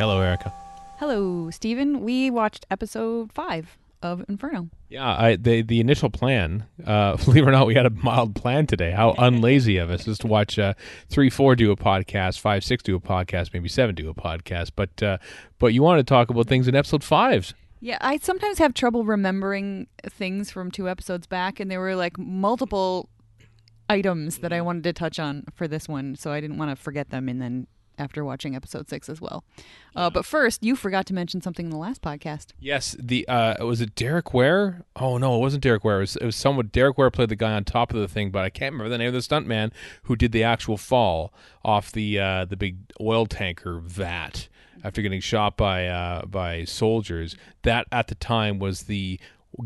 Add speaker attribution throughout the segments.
Speaker 1: Hello, Erika.
Speaker 2: Hello, Steven. We watched episode five of Inferno.
Speaker 1: Yeah, I the the initial plan. Uh, believe it or not, we had a mild plan today. How unlazy of us is to watch uh, three, four do a podcast, five, six do a podcast, maybe seven do a podcast. But uh, but you want to talk about things in episode fives.
Speaker 2: Yeah, I sometimes have trouble remembering things from two episodes back, and there were like multiple items that I wanted to touch on for this one, so I didn't want to forget them. And then after watching episode six as well. Uh, but first, you forgot to mention something in the last podcast.
Speaker 1: Yes, the uh, was it Derek Ware? Oh no, it wasn't Derek Ware. It was, it was someone. Derek Ware played the guy on top of the thing, but I can't remember the name of the stuntman who did the actual fall off the uh, the big oil tanker vat after getting shot by uh, by soldiers. That at the time was the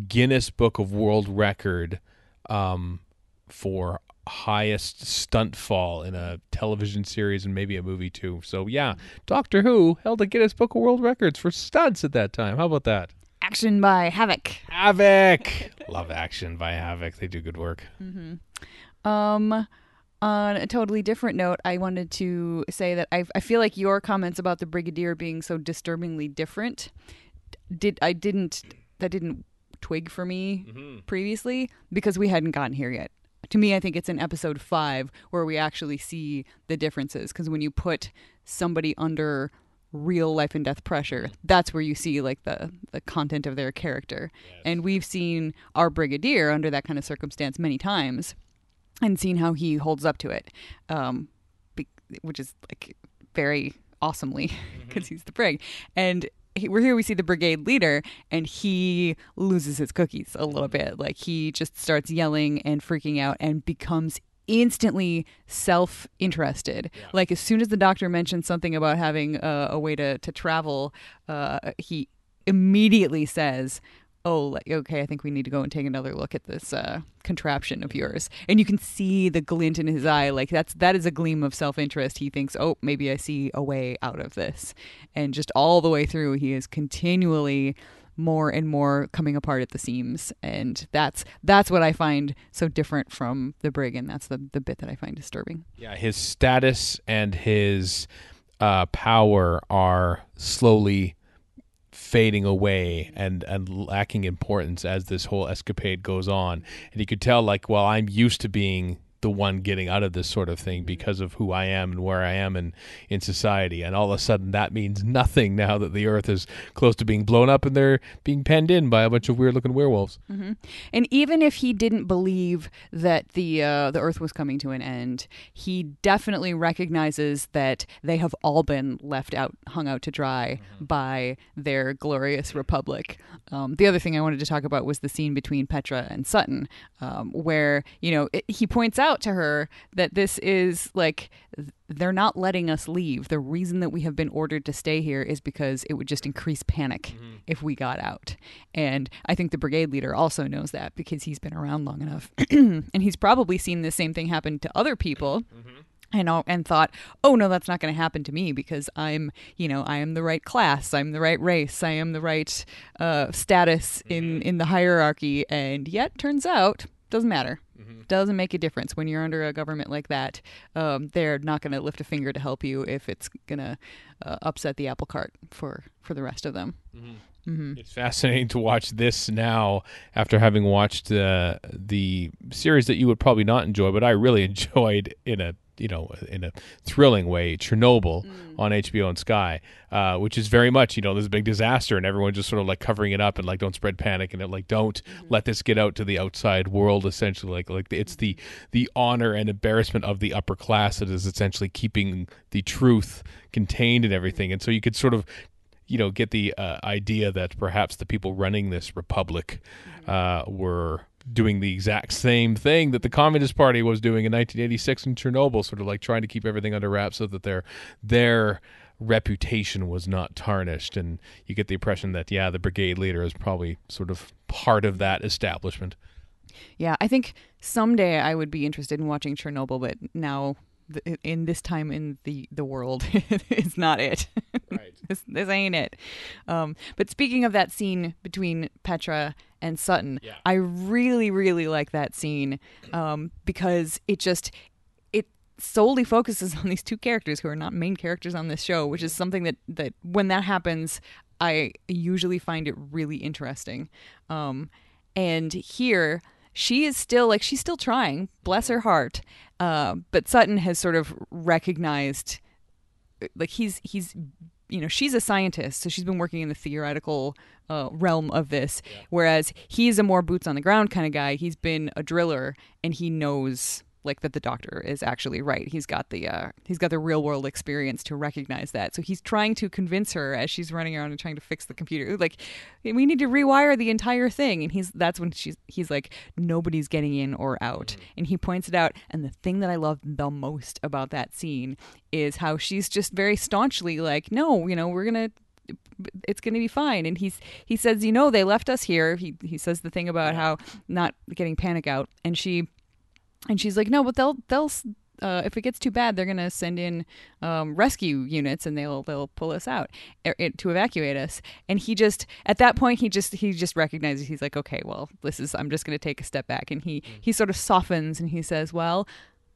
Speaker 1: Guinness Book of World Record um, for highest stunt fall in a television series and maybe a movie too. So yeah, Doctor Who held a Guinness Book of World Records for stunts at that time. How about that?
Speaker 2: Action by Havoc.
Speaker 1: Havoc. Love action by Havoc. They do good work.
Speaker 2: Um, on a totally different note, I wanted to say that I, I feel like your comments about the Brigadier being so disturbingly different did I didn't that didn't twig for me previously because we hadn't gotten here yet. To me, I think it's in episode five where we actually see the differences. Because when you put somebody under real life and death pressure, that's where you see like the the content of their character. And we've seen our brigadier under that kind of circumstance many times, and seen how he holds up to it, um, be- which is like very awesomely because he's the brig. And he, we're here. We see the brigade leader, and he loses his cookies a little bit. Like he just starts yelling and freaking out, and becomes instantly self-interested. Like as soon as the doctor mentions something about having uh, a way to to travel, uh, he immediately says. Oh, okay. I think we need to go and take another look at this uh, contraption of yours, and you can see the glint in his eye. Like that's that is a gleam of self interest. He thinks, oh, maybe I see a way out of this, and just all the way through, he is continually more and more coming apart at the seams, and that's that's what I find so different from the brig, and that's the the bit that I find disturbing.
Speaker 1: Yeah, his status and his uh, power are slowly fading away and and lacking importance as this whole escapade goes on. And you could tell like well i'm used to being the one getting out of this sort of thing because of who I am and where I am in, in society. And all of a sudden, that means nothing now that the earth is close to being blown up and they're being penned in by a bunch of weird looking werewolves.
Speaker 2: And even if he didn't believe that the uh, the Earth was coming to an end, he definitely recognizes that they have all been left out, hung out to dry by their glorious republic. Um, the other thing I wanted to talk about was the scene between Petra and Sutton, um, where you know it, he points out to her that this is like they're not letting us leave. The reason that we have been ordered to stay here is because it would just increase panic mm-hmm. if we got out. And I think the brigade leader also knows that because he's been around long enough. and he's probably seen the same thing happen to other people. Mm-hmm. And, and thought, oh no, that's not going to happen to me because I'm, you know, I am the right class, I'm the right race, I am the right uh, status in mm-hmm. in the hierarchy, and yet turns out doesn't matter doesn't make a difference when you're under a government like that. Um, they're not going to lift a finger to help you if it's going to uh, upset the apple cart for for the rest of them.
Speaker 1: It's fascinating to watch this now after having watched uh, the series that you would probably not enjoy, but I really enjoyed in a you know in a thrilling way, Chernobyl on HBO and Sky, uh, which is very much you know there's a big disaster and everyone just sort of like covering it up and like don't spread panic and it, like don't let this get out to the outside world. Essentially, like like it's the the honor and embarrassment of the upper class that is essentially keeping the truth contained and everything, and so you could sort of you know, get the uh, idea that perhaps the people running this republic uh, were doing the exact same thing that the Communist Party was doing in 1986 in Chernobyl, sort of like trying to keep everything under wraps so that their their reputation was not tarnished. And you get the impression that yeah, the brigade leader is probably sort of part of that establishment.
Speaker 2: Yeah, I think someday I would be interested in watching Chernobyl, but now in this time in the the world, it's not it.
Speaker 1: Right.
Speaker 2: this, this ain't it. Um, but speaking of that scene between Petra and Sutton,
Speaker 1: Yeah.
Speaker 2: I really, really like that scene um, because it just it solely focuses on these two characters who are not main characters on this show, which is something that that when that happens, I usually find it really interesting. Um, and here she is still like she's still trying, bless her heart. Uh, but Sutton has sort of recognized like he's he's you know she's a scientist so she's been working in the theoretical uh, realm of this whereas he's a more boots on the ground kind of guy he's been a driller and he knows like that the doctor is actually right. He's got the uh, he's got the real world experience to recognize that. So he's trying to convince her as she's running around and trying to fix the computer. Like we need to rewire the entire thing. And he's that's when she's he's like nobody's getting in or out. And he points it out. And the thing that i love the most about that scene is how she's just very staunchly like no you know we're gonna it's going to be fine. And he's he says you know they left us here. He he says the thing about how not getting panic out. And she and she's like no but they'll they'll uh, if it gets too bad, they're gonna send in um, rescue units and they'll they'll pull us out er, it, to evacuate us. And he just at that point he just he just recognizes he's like okay well this is I'm just gonna take a step back and he he sort of softens and he says well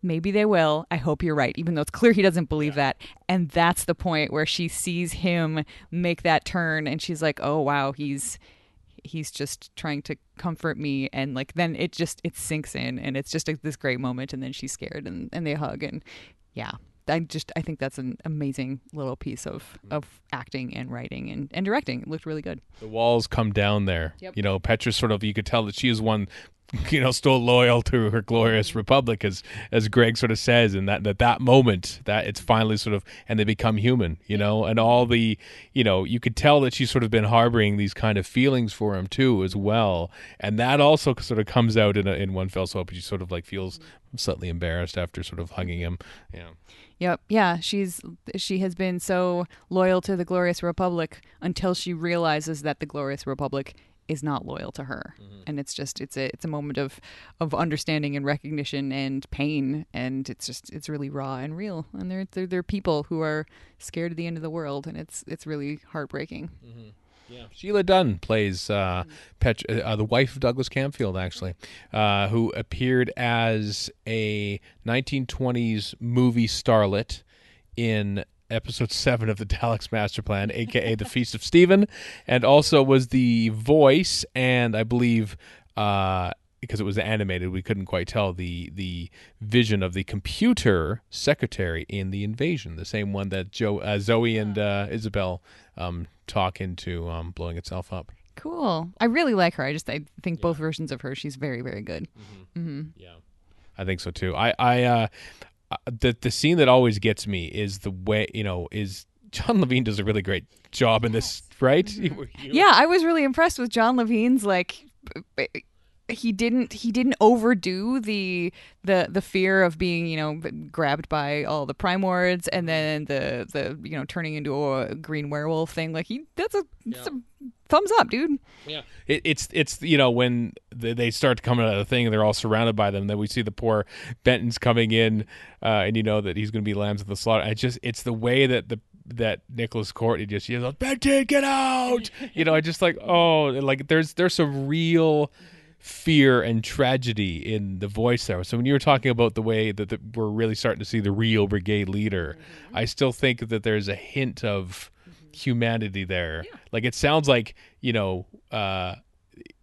Speaker 2: maybe they will. I hope you're right, even though it's clear he doesn't believe that. And that's the point where she sees him make that turn and she's like, oh, wow, he's. He's just trying to comfort me, and like then it just it sinks in, and it's just a, this great moment. And then she's scared, and, and they hug, and yeah, I just I think that's an amazing little piece of mm. of acting and writing and, and directing. It looked really good.
Speaker 1: The walls come down there.
Speaker 2: Yep.
Speaker 1: You know, Petra sort of you could tell that she is one you know still loyal to her glorious republic as as Greg sort of says and that that that moment that it's finally sort of and they become human you know? And all the you know you could tell that she's sort of been harboring these kind of feelings for him too as well. And that also sort of comes out in a, in one fell swoop she sort of like feels slightly embarrassed after sort of hugging him. Yeah.
Speaker 2: Yep. Yeah, she's she has been so loyal to the Glorious Republic until she realizes that the Glorious Republic is not loyal to her. And it's just it's a it's a moment of of understanding and recognition and pain. And it's just it's really raw and real. And they're they're, they're people who are scared of the end of the world. And it's it's really heartbreaking.
Speaker 1: Yeah, Sheila Dunn plays uh, Pet- uh, the wife of Douglas Camfield, actually, uh, who appeared as a 1920s movie starlet in episode seven of the Daleks Master Plan, aka the Feast of Stephen, and also was the voice and I believe. Uh, because it was animated, we couldn't quite tell the the vision of the computer secretary in the invasion, the same one that Joe, uh, Zoe, and uh, Isobel um, talk into um, blowing itself up.
Speaker 2: Cool. I really like her. I just I think both versions of her she's very very good.
Speaker 1: Yeah, I think so too. I, I, uh, Uh, the the scene that always gets me is the way you know is John Levene does a really great job in this, right? Mm-hmm. You- you-
Speaker 2: Yeah, I was really impressed with John Levene's like he didn't he didn't overdo the the the fear of being you know grabbed by all the primords and then the the you know turning into a green werewolf thing like he that's a, that's a thumbs up dude
Speaker 1: Yeah, it, it's it's you know when they, they start come out of the thing and they're all surrounded by them. Then we see the poor Benton's coming in, uh, and you know that he's going to be lambs of the slaughter. I just it's the way that the that Nicholas Courtney just yells, "Benton, get out!" you know, I just like oh, like there's there's some real fear and tragedy in the voice there. So when you were talking about the way that the, we're really starting to see the real brigade leader, I still think that there's a hint of humanity there. Like it sounds like you know, uh,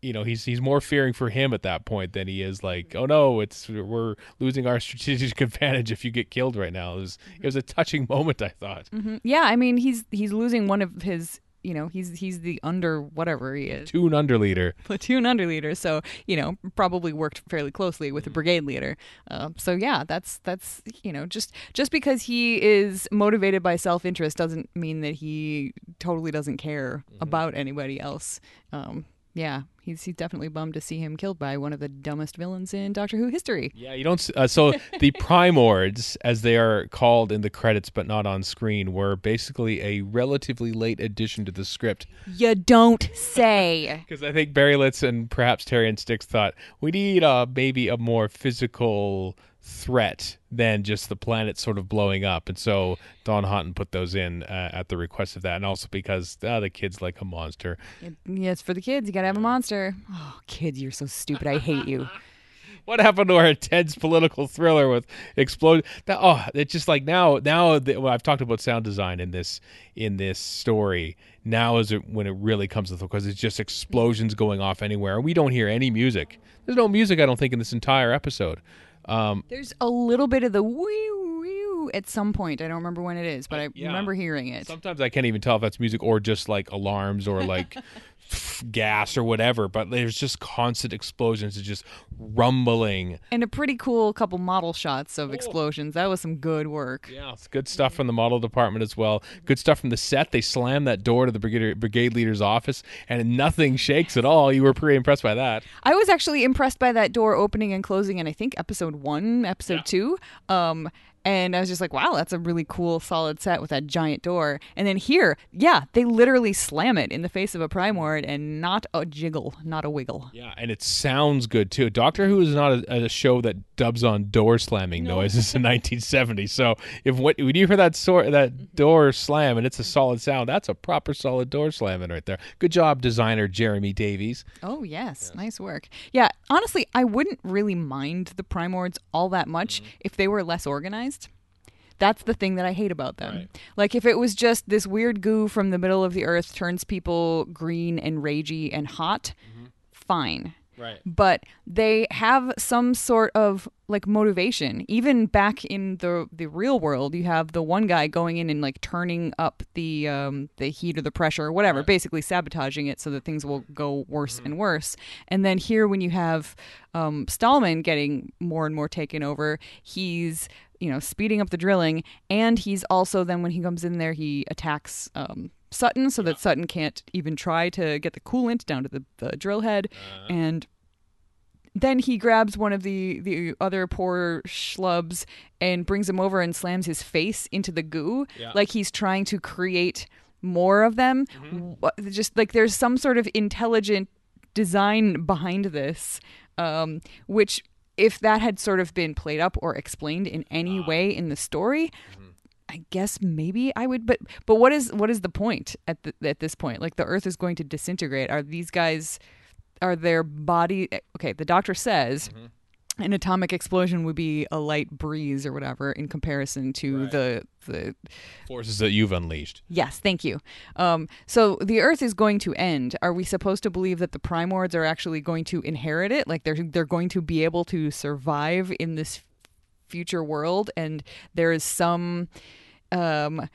Speaker 1: you know, he's he's more fearing for him at that point than he is like, oh no, it's we're losing our strategic advantage if you get killed right now. It was it was a touching moment. I thought.
Speaker 2: Mhm. yeah i mean he's he's losing one of his you know he's he's the under whatever he is.
Speaker 1: Platoon under leader.
Speaker 2: platoon under leader so you know probably worked fairly closely with the brigade leader. Uh, so yeah that's that's you know just just because he is motivated by self-interest doesn't mean that he totally doesn't care about anybody else. Um, yeah he's he's definitely bummed to see him killed by one of the dumbest villains in doctor who history
Speaker 1: Yeah, you don't. Uh, so the Primords, as they are called in the credits but not on screen, were basically a relatively late addition to the script
Speaker 2: you don't say
Speaker 1: because I think Barry Letts and perhaps Terrance Dicks thought we need uh, maybe a more physical threat than just the planet sort of blowing up, and so Don Houghton put those in uh, at the request of that, and also because uh, the kids like a monster.
Speaker 2: yes for the kids you gotta have a monster oh kids you're so stupid i hate you
Speaker 1: what happened to our intense political thriller with explosion? That, oh, it's just like now. Now the, well, I've talked about sound design in this in this story. Now is it when it really comes to because it's just explosions going off anywhere. We don't hear any music. There's no music. I don't think in this entire episode. Um,
Speaker 2: There's a little bit of the wee wee at some point. I don't remember when it is, but I
Speaker 1: Yeah.
Speaker 2: remember hearing it.
Speaker 1: Sometimes I can't even tell if that's music or just like alarms or like gas or whatever. But there's just constant explosions. It's just rumbling.
Speaker 2: and a pretty cool couple model shots of explosions. That was some good work.
Speaker 1: Yeah, it's good stuff from the model department as well. Good stuff from the set. They slam that door to the brigade, brigade leader's office, and nothing shakes at all. You were pretty impressed by that.
Speaker 2: I was actually impressed by that door opening and closing in I think episode one, episode two. Um, and I was just like, wow, that's a really cool, solid set with that giant door. And then here, yeah, they literally slam it in the face of a Primord and not a jiggle, not a wiggle.
Speaker 1: Yeah, and it sounds good too. Doctor Who is not a, a show that dubs on door slamming noises in 1970. So if what when you hear that sort that mm-hmm. door slam and it's a solid sound, that's a proper solid door slamming right there. Good job, designer Jeremy Davies.
Speaker 2: Oh yes, nice work. Yeah, honestly, I wouldn't really mind the Primords all that much mm-hmm. if they were less organized. That's the thing that I hate about them.
Speaker 1: Right.
Speaker 2: Like if it was just this weird goo from the middle of the earth turns people green and ragey and hot, fine.
Speaker 1: Right.
Speaker 2: But they have some sort of like motivation. Even back in the the real world, you have the one guy going in and like turning up the um, the heat or the pressure or whatever, basically sabotaging it so that things will go worse and worse. And then here, when you have um, Stahlman getting more and more taken over, he's you know speeding up the drilling, and he's also then when he comes in there, he attacks. Um, Sutton, so that Sutton can't even try to get the coolant down to the, the drill head, and then he grabs one of the the other poor schlubs and brings him over and slams his face into the goo.
Speaker 1: Yeah.
Speaker 2: like he's trying to create more of them. Wha- just like there's some sort of intelligent design behind this um, which if that had sort of been played up or explained in any ah. way in the story mm-hmm. I guess maybe I would, but but what is what is the point at the, at this point? Like the Earth is going to disintegrate. Are these guys? Are their body? Eh, okay, the doctor says mm-hmm. An atomic explosion would be a light breeze or whatever in comparison to
Speaker 1: Right.
Speaker 2: the the
Speaker 1: Forces that you've unleashed.
Speaker 2: Yes, thank you. Um, so the Earth is going to end. Are we supposed to believe that the Primords are actually going to inherit it? Like they're they're going to be able to survive in this future world, and there is some um,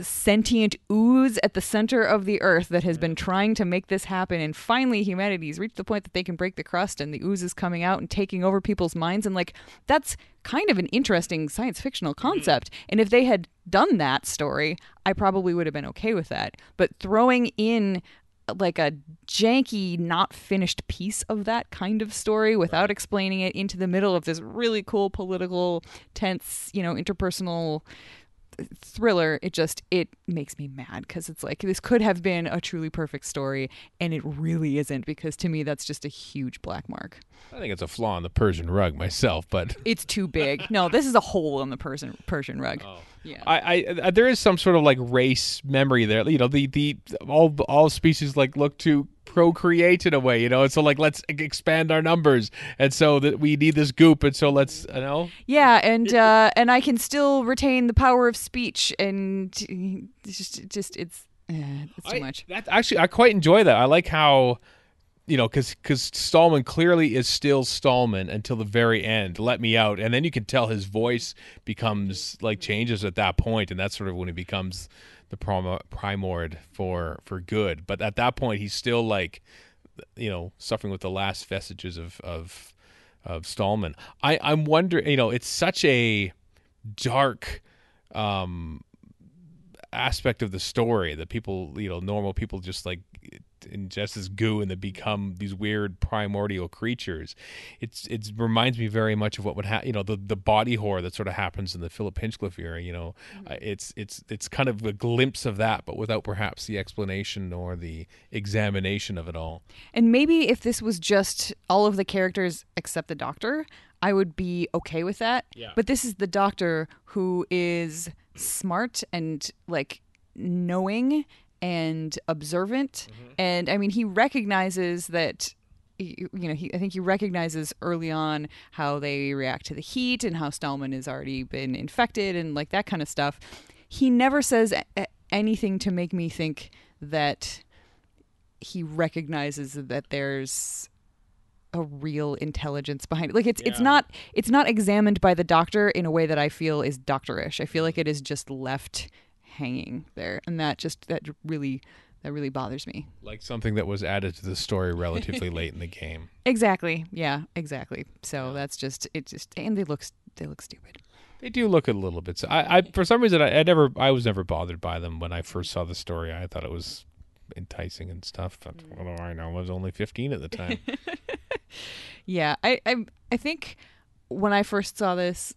Speaker 2: sentient ooze at the center of the Earth that has been trying to make this happen, and finally humanity's reached the point that they can break the crust, and the ooze is coming out and taking over people's minds, and like that's kind of an interesting science fictional mm-hmm. concept. And if they had done that story, I probably would have been okay with that. But throwing in like a janky, not finished piece of that kind of story without explaining it into the middle of this really cool political, tense, you know, interpersonal thriller it just it makes me mad because it's like this could have been a truly perfect story and it really isn't because to me that's just a huge black mark
Speaker 1: I think it's a flaw in the Persian rug myself, but
Speaker 2: it's too big no this is a hole in the persian persian rug
Speaker 1: Oh.
Speaker 2: yeah
Speaker 1: I, I uh, there is some sort of like race memory there. You know, the the all all species like look to procreate in a way. You know, and so like let's expand our numbers, and so that we need this goop, and so let's you know.
Speaker 2: yeah and uh and i can still retain the power of speech and just just it's eh, it's too
Speaker 1: I-
Speaker 2: much
Speaker 1: That actually, I quite enjoy that. I like how, you know, because because Stahlman clearly is still Stahlman until the very end. Let me out, and then you can tell his voice becomes like changes at that point, and that's sort of when he becomes the prim- primord for for good. But at that point, he's still like, you know, suffering with the last vestiges of of of Stahlman. I I'm wondering, you know, it's such a dark. um aspect of the story that people, you know, normal people just like ingest this goo and they become these weird primordial creatures. It's it reminds me very much of what would happen, you know, the the body horror that sort of happens in the Philip Hinchcliffe era. You know, uh, it's it's it's kind of a glimpse of that, but without perhaps the explanation or the examination of it all.
Speaker 2: And maybe if this was just all of the characters except the doctor, I would be okay with that.
Speaker 1: Yeah.
Speaker 2: But this is the doctor who is smart and like knowing and observant. Mm-hmm. And I mean, he recognizes that you know, he, I think he recognizes early on how they react to the heat and how Stahlman has already been infected and like that kind of stuff. He never says a- anything to make me think that he recognizes that there's a real intelligence behind it. Like it's it's not it's not examined by the doctor in a way that I feel is doctorish. I feel like it is just left hanging there, and that just that really that really bothers me.
Speaker 1: Like something that was added to the story relatively late in the game.
Speaker 2: Exactly. Yeah. Exactly. So that's just it. Just and they look they look stupid.
Speaker 1: They do look a little bit. I, I for some reason, I, I never, I was never bothered by them when I first saw the story. I thought it was enticing and stuff. But what do I know? I was only fifteen at the time.
Speaker 2: Yeah. I I I think when I first saw this.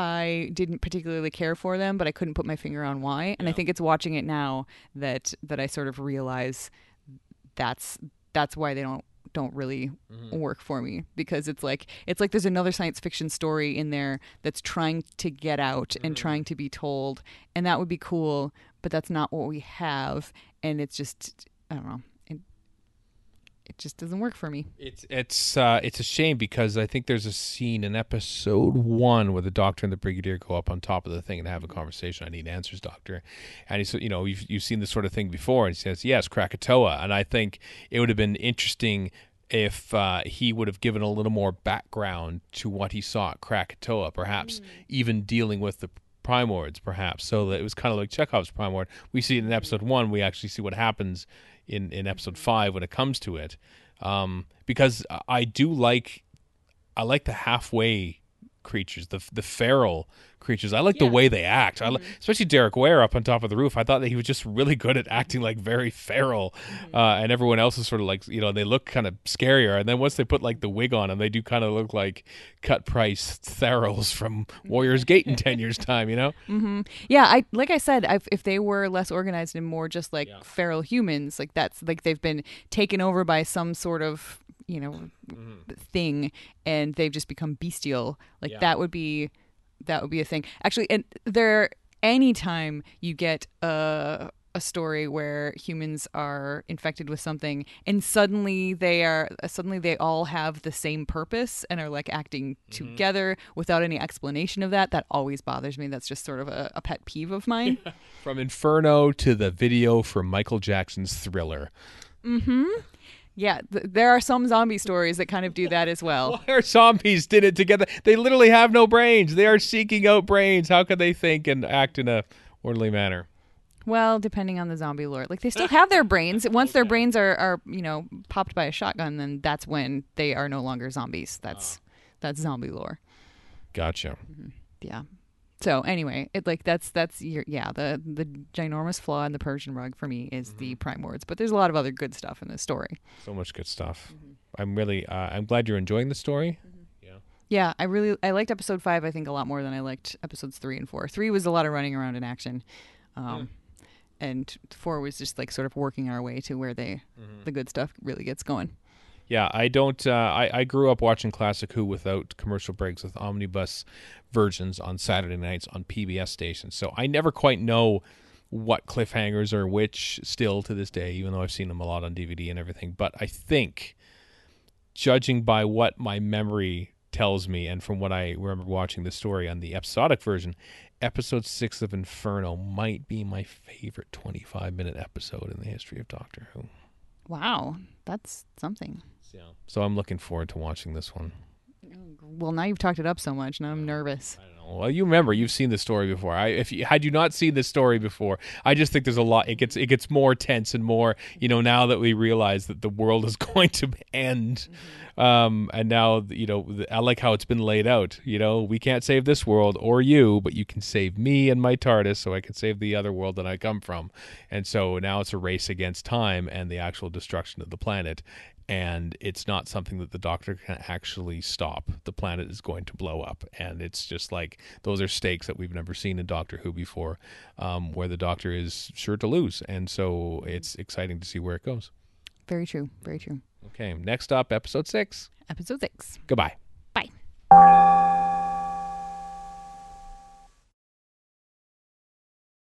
Speaker 2: I didn't particularly care for them, but I couldn't put my finger on why. And I think it's watching it now that that I sort of realize that's that's why they don't don't really mm-hmm. work for me because it's like it's like there's another science fiction story in there that's trying to get out and mm-hmm. trying to be told and that would be cool but that's not what we have and it's just i don't know it, just doesn't work for me
Speaker 1: It's it's uh, it's a shame because I think there's a scene in episode one where the doctor and the brigadier go up on top of the thing and have a conversation. I need answers, doctor. And he's you know you've you've seen this sort of thing before, and he says yes, Krakatoa. And I think it would have been interesting if uh, he would have given a little more background to what he saw at Krakatoa, perhaps even dealing with the primords, perhaps. So that it was kind of like Chekhov's primord. We see it in episode one. We actually see what happens in in episode five when it comes to it, um, because I do like I like the halfway creatures, the the feral creatures. I like the way they act. I li- mm-hmm. especially Derek Ware up on top of the roof. I thought that he was just really good at acting like very feral, mm-hmm. uh, and everyone else is sort of like you know they look kind of scarier. And then once they put like the wig on them, they do kind of look like cut price Tharils from Warriors Gate in ten years time. You know? Mm-hmm.
Speaker 2: yeah i like i said i if they were less organized and more just like
Speaker 1: Yeah.
Speaker 2: feral humans like that's like they've been taken over by some sort of you know mm-hmm. thing and they've just become bestial. Like
Speaker 1: Yeah.
Speaker 2: that would be that would be a thing. Actually and there anytime you get a a story where humans are infected with something and suddenly they are suddenly they all have the same purpose and are like acting mm-hmm. together without any explanation of that that always bothers me. That's just sort of a, a pet peeve of mine.
Speaker 1: From Inferno to the video for Michael Jackson's Thriller. Mm-hmm.
Speaker 2: Yeah th- there are some zombie stories that kind of do that as well
Speaker 1: Why are zombies did it together? They literally have no brains. They are seeking out brains. How could they think and act in a orderly manner?
Speaker 2: Well, depending on the zombie lore, like they still have their brains. Once their brains are, are you know popped by a shotgun, then that's when they are no longer zombies. That's ah. that's zombie lore.
Speaker 1: Gotcha. Mm-hmm.
Speaker 2: Yeah. So anyway, it like that's that's your yeah the the ginormous flaw in the Persian rug for me is the mm-hmm. primords, but there's a lot of other good stuff in this story.
Speaker 1: So much good stuff. Mm-hmm. I'm really. Uh, I'm glad you're enjoying the story. Mm-hmm. Yeah.
Speaker 2: Yeah, I really I liked episode five. I think a lot more than I liked episodes three and four. Three was a lot of running around in action, um, mm. and four was just like sort of working our way to where they the good stuff really gets going.
Speaker 1: Yeah, I don't. Uh, I I grew up watching Classic Who without commercial breaks with omnibus versions on Saturday nights on PBS stations. So I never quite know what cliffhangers are which still to this day, even though I've seen them a lot on DVD and everything. But I think, judging by what my memory tells me and from what I remember watching the story on the episodic version, episode six of Inferno might be my favorite 25 minute episode in the history of Doctor Who.
Speaker 2: Wow, that's something.
Speaker 1: So I'm looking forward to watching this one.
Speaker 2: Well, now you've talked it up so much, now I'm nervous.
Speaker 1: I don't know. Well, you remember you've seen the story before. I if you had you not seen this story before, I just think there's a lot. It gets it gets more tense and more. You know, now that we realize that the world is going to end, um, and now you know I like how it's been laid out. You know, we can't save this world or you, but you can save me and my TARDIS, so I can save the other world that I come from. And so now it's a race against time and the actual destruction of the planet. And it's not something that the doctor can actually stop. The planet is going to blow up, and it's just like those are stakes that we've never seen in Doctor Who before, um, where the doctor is sure to lose. And so it's exciting to see where it goes.
Speaker 2: Very true, very true.
Speaker 1: Okay, next up, episode six.
Speaker 2: Episode six.
Speaker 1: Goodbye.